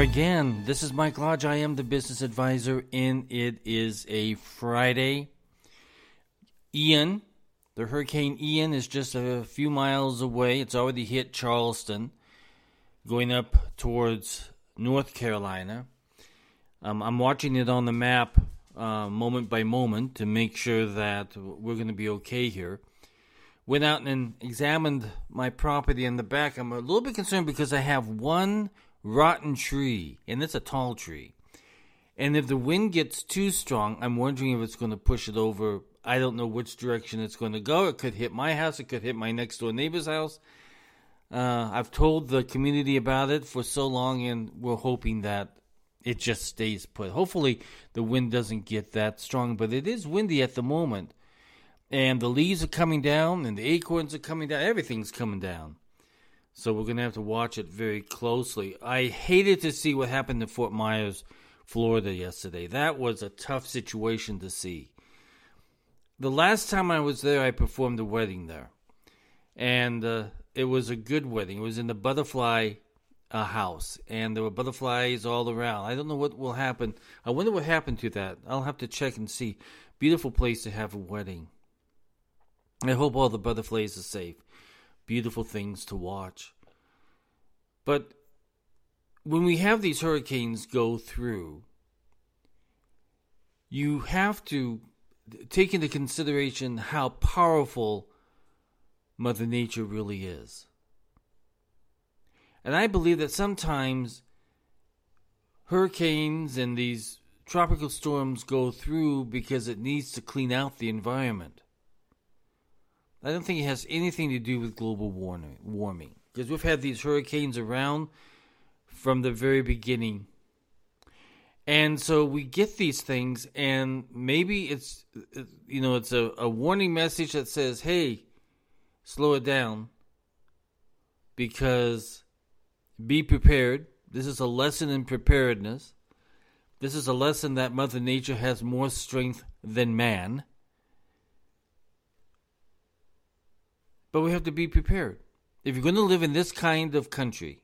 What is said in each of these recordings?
again. This is Mike Lodge. I am the business advisor, and it is a Friday. Ian, the Hurricane Ian, is just a few miles away. It's already hit Charleston, going up towards North Carolina. Um, I'm watching it on the map uh, moment by moment to make sure that we're going to be okay here. Went out and examined my property in the back. I'm a little bit concerned because I have one rotten tree, and it's a tall tree. And if the wind gets too strong, I'm wondering if it's going to push it over. I don't know which direction it's going to go. It could hit my house. It could hit my next door neighbor's house. Uh, I've told the community about it for so long, and we're hoping that it just stays put. Hopefully, the wind doesn't get that strong, but it is windy at the moment. And the leaves are coming down, and the acorns are coming down. Everything's coming down. So we're going to have to watch it very closely. I hated to see what happened in Fort Myers, Florida yesterday. That was a tough situation to see. The last time I was there, I performed a wedding there. And uh, it was a good wedding. It was in the butterfly uh, house, and there were butterflies all around. I don't know what will happen. I wonder what happened to that. I'll have to check and see. Beautiful place to have a wedding. I hope all the butterflies are safe beautiful things to watch. But when we have these hurricanes go through, you have to take into consideration how powerful Mother Nature really is. And I believe that sometimes hurricanes and these tropical storms go through because it needs to clean out the environment. I don't think it has anything to do with global warming Warming because we've had these hurricanes around from the very beginning. And so we get these things, and maybe it's, you know, it's a, a warning message that says, hey, slow it down because be prepared. This is a lesson in preparedness. This is a lesson that Mother Nature has more strength than man. But we have to be prepared. If you're going to live in this kind of country,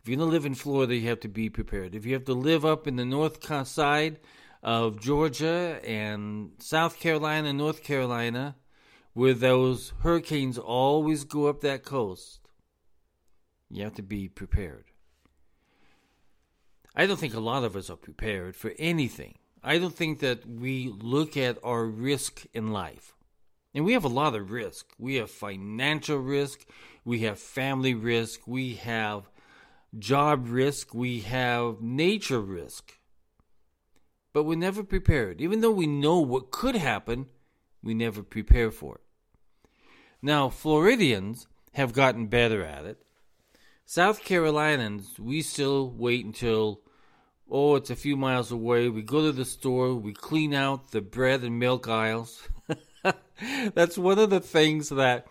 if you're going to live in Florida, you have to be prepared. If you have to live up in the north side of Georgia and South Carolina and North Carolina, where those hurricanes always go up that coast, you have to be prepared. I don't think a lot of us are prepared for anything. I don't think that we look at our risk in life. And we have a lot of risk. We have financial risk, we have family risk, we have job risk, we have nature risk. But we're never prepared. Even though we know what could happen, we never prepare for it. Now, Floridians have gotten better at it. South Carolinians, we still wait until, oh, it's a few miles away. We go to the store, we clean out the bread and milk aisles. That's one of the things that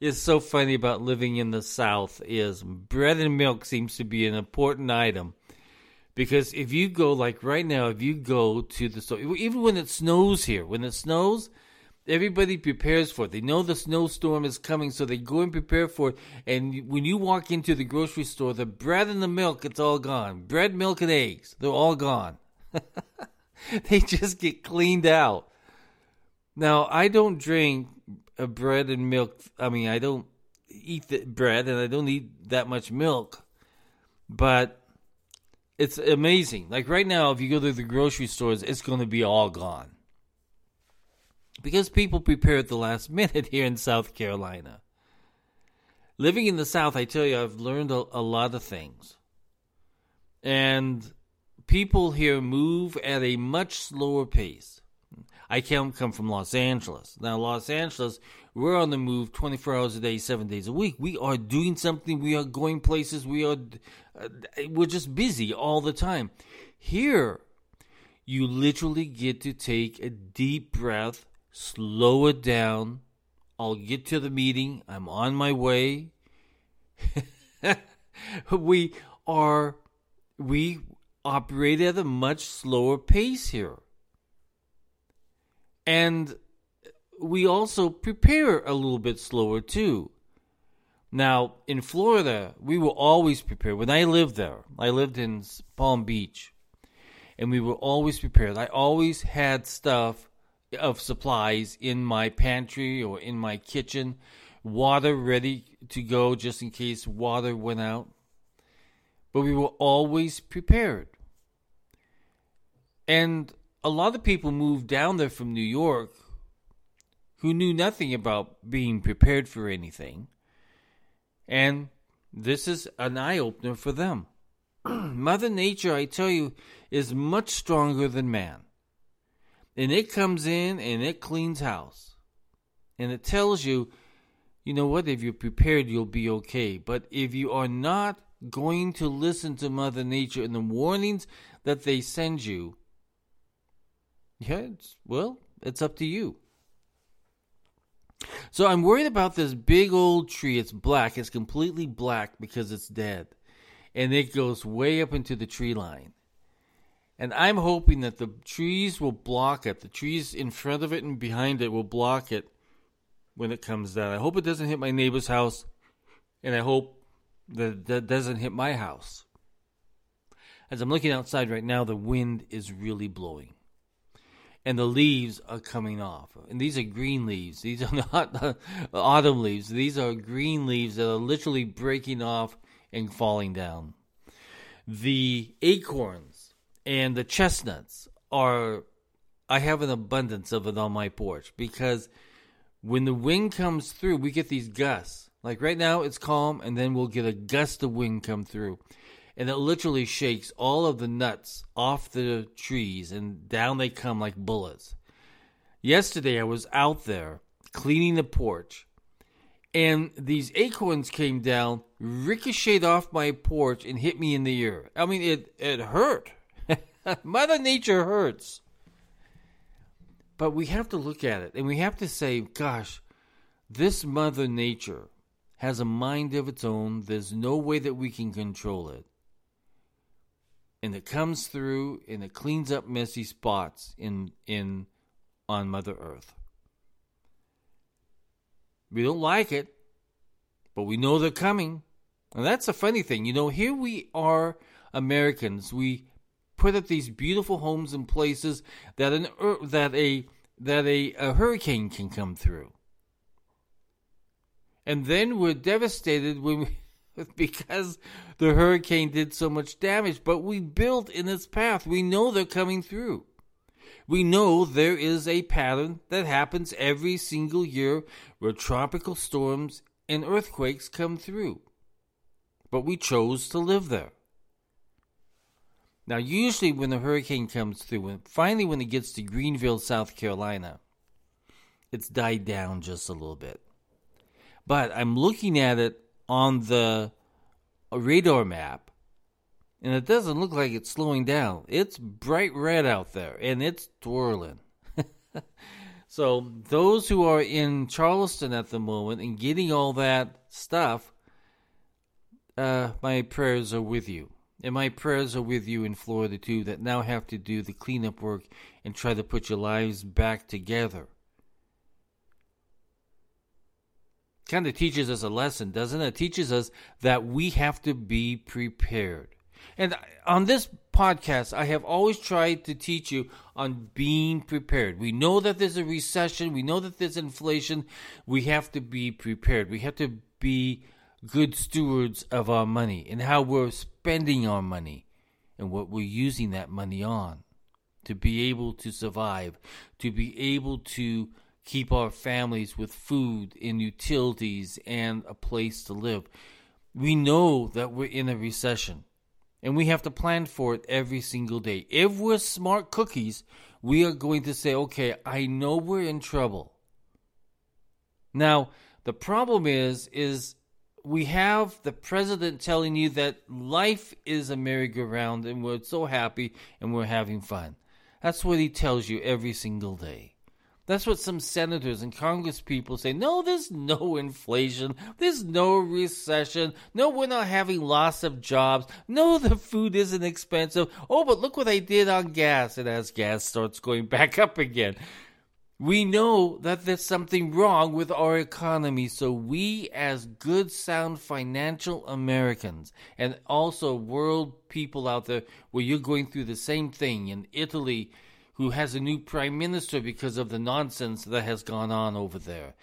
is so funny about living in the South is bread and milk seems to be an important item. Because if you go like right now, if you go to the store, even when it snows here, when it snows, everybody prepares for it. They know the snowstorm is coming, so they go and prepare for it. And when you walk into the grocery store, the bread and the milk, it's all gone. Bread, milk, and eggs, they're all gone. they just get cleaned out. Now, I don't drink a bread and milk. I mean, I don't eat the bread and I don't eat that much milk. But it's amazing. Like right now, if you go to the grocery stores, it's going to be all gone. Because people prepare at the last minute here in South Carolina. Living in the South, I tell you, I've learned a, a lot of things. And people here move at a much slower pace. I come come from Los Angeles. Now, Los Angeles, we're on the move 24 hours a day, seven days a week. We are doing something. We are going places. We are, uh, we're just busy all the time. Here, you literally get to take a deep breath, slow it down. I'll get to the meeting. I'm on my way. we are, we operate at a much slower pace here. And we also prepare a little bit slower too. Now, in Florida, we were always prepared. When I lived there, I lived in Palm Beach, and we were always prepared. I always had stuff of supplies in my pantry or in my kitchen, water ready to go just in case water went out. But we were always prepared. And a lot of people moved down there from New York who knew nothing about being prepared for anything. And this is an eye opener for them. Mother Nature, I tell you, is much stronger than man. And it comes in and it cleans house. And it tells you, you know what, if you're prepared, you'll be okay. But if you are not going to listen to Mother Nature and the warnings that they send you, yeah, it's, well, it's up to you. So I'm worried about this big old tree. It's black. It's completely black because it's dead. And it goes way up into the tree line. And I'm hoping that the trees will block it. The trees in front of it and behind it will block it when it comes down. I hope it doesn't hit my neighbor's house. And I hope that that doesn't hit my house. As I'm looking outside right now, the wind is really blowing and the leaves are coming off. And these are green leaves. These are not the autumn leaves. These are green leaves that are literally breaking off and falling down. The acorns and the chestnuts are, I have an abundance of it on my porch because when the wind comes through, we get these gusts. Like right now, it's calm, and then we'll get a gust of wind come through and it literally shakes all of the nuts off the trees and down they come like bullets. Yesterday I was out there cleaning the porch and these acorns came down, ricocheted off my porch and hit me in the ear. I mean it it hurt. Mother Nature hurts. But we have to look at it and we have to say, gosh, this Mother Nature has a mind of its own. There's no way that we can control it and it comes through and it cleans up messy spots in in on Mother Earth. We don't like it, but we know they're coming. And that's a funny thing. You know, here we are Americans. We put up these beautiful homes and places that an that a that a, a hurricane can come through. And then we're devastated when we because the hurricane did so much damage, but we built in its path. We know they're coming through. We know there is a pattern that happens every single year where tropical storms and earthquakes come through. But we chose to live there. Now, usually when a hurricane comes through, and finally when it gets to Greenville, South Carolina, it's died down just a little bit. But I'm looking at it on the radar map, and it doesn't look like it's slowing down. It's bright red out there, and it's twirling. so those who are in Charleston at the moment and getting all that stuff, uh, my prayers are with you. And my prayers are with you in Florida too, that now have to do the cleanup work and try to put your lives back together. Kind of teaches us a lesson, doesn't it? It teaches us that we have to be prepared. And on this podcast, I have always tried to teach you on being prepared. We know that there's a recession, we know that there's inflation. We have to be prepared. We have to be good stewards of our money and how we're spending our money and what we're using that money on to be able to survive, to be able to keep our families with food and utilities and a place to live. We know that we're in a recession and we have to plan for it every single day. If we're smart cookies, we are going to say, okay, I know we're in trouble. Now, the problem is, is we have the president telling you that life is a merry-go-round and we're so happy and we're having fun. That's what he tells you every single day. That's what some senators and Congress people say. No, there's no inflation. There's no recession. No, we're not having loss of jobs. No, the food isn't expensive. Oh, but look what I did on gas. And as gas starts going back up again, We know that there's something wrong with our economy, so we, as good, sound financial Americans, and also world people out there where you're going through the same thing in Italy, who has a new prime minister because of the nonsense that has gone on over there.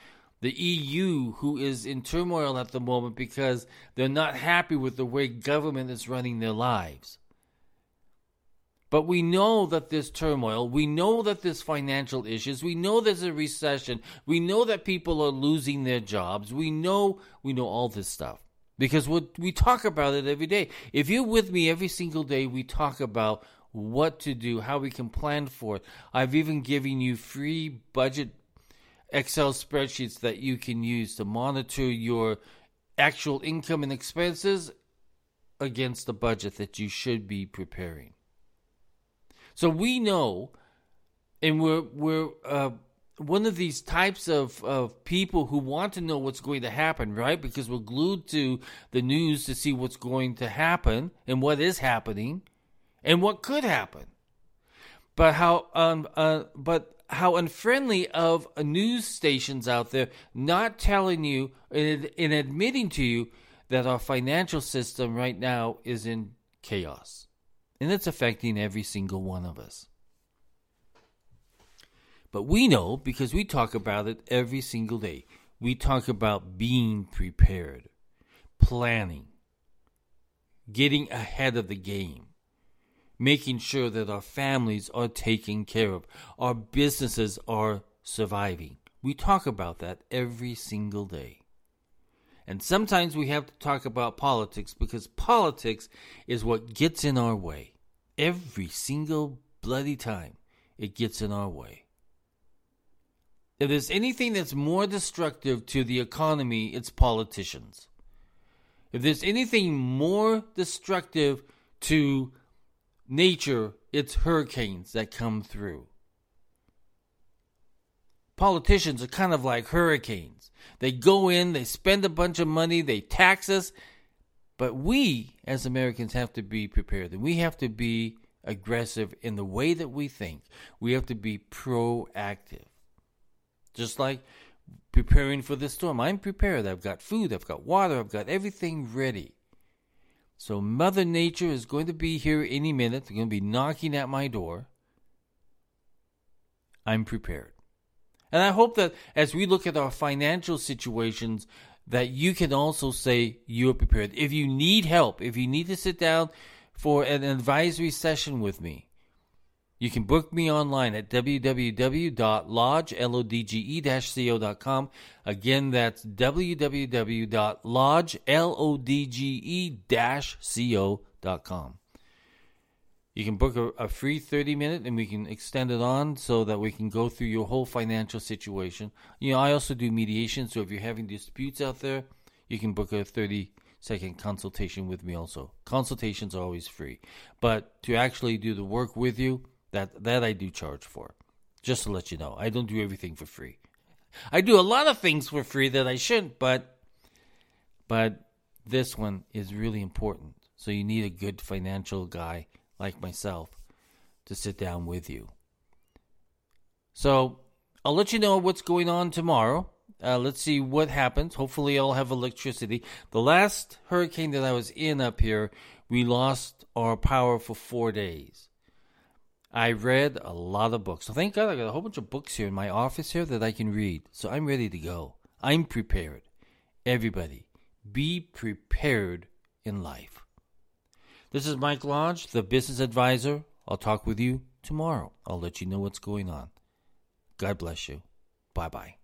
The EU, who is in turmoil at the moment because they're not happy with the way government is running their lives. But we know that there's turmoil. We know that there's financial issues. We know there's a recession. We know that people are losing their jobs. We know we know all this stuff because we we talk about it every day. If you're with me every single day, we talk about what to do, how we can plan for it. I've even given you free budget Excel spreadsheets that you can use to monitor your actual income and expenses against the budget that you should be preparing. So we know, and we're we're uh, one of these types of, of people who want to know what's going to happen, right? Because we're glued to the news to see what's going to happen and what is happening, and what could happen. But how um uh, but how unfriendly of news stations out there not telling you and, and admitting to you that our financial system right now is in chaos and it's affecting every single one of us. But we know because we talk about it every single day. We talk about being prepared, planning, getting ahead of the game, making sure that our families are taken care of, our businesses are surviving. We talk about that every single day. And sometimes we have to talk about politics because politics is what gets in our way. Every single bloody time it gets in our way. If there's anything that's more destructive to the economy, it's politicians. If there's anything more destructive to nature, it's hurricanes that come through. Politicians are kind of like hurricanes. They go in, they spend a bunch of money, they tax us. But we, as Americans, have to be prepared. And we have to be aggressive in the way that we think. We have to be proactive. Just like preparing for the storm. I'm prepared. I've got food, I've got water, I've got everything ready. So Mother Nature is going to be here any minute. They're going to be knocking at my door. I'm prepared. And I hope that as we look at our financial situations, that you can also say you're prepared. If you need help, if you need to sit down for an advisory session with me, you can book me online at www.lodge-co.com. Again, that's www.lodge-co.com. You can book a, a free 30 minute and we can extend it on so that we can go through your whole financial situation. You know, I also do mediation, so if you're having disputes out there, you can book a 30 second consultation with me also. Consultations are always free. But to actually do the work with you, that that I do charge for. Just to let you know, I don't do everything for free. I do a lot of things for free that I shouldn't, but but this one is really important. So you need a good financial guy like myself to sit down with you. So I'll let you know what's going on tomorrow. Uh, let's see what happens. Hopefully, I'll have electricity. The last hurricane that I was in up here, we lost our power for four days. I read a lot of books. So thank God I got a whole bunch of books here in my office here that I can read. So I'm ready to go. I'm prepared. Everybody, be prepared in life. This is Mike Lodge, the business advisor. I'll talk with you tomorrow. I'll let you know what's going on. God bless you. Bye bye.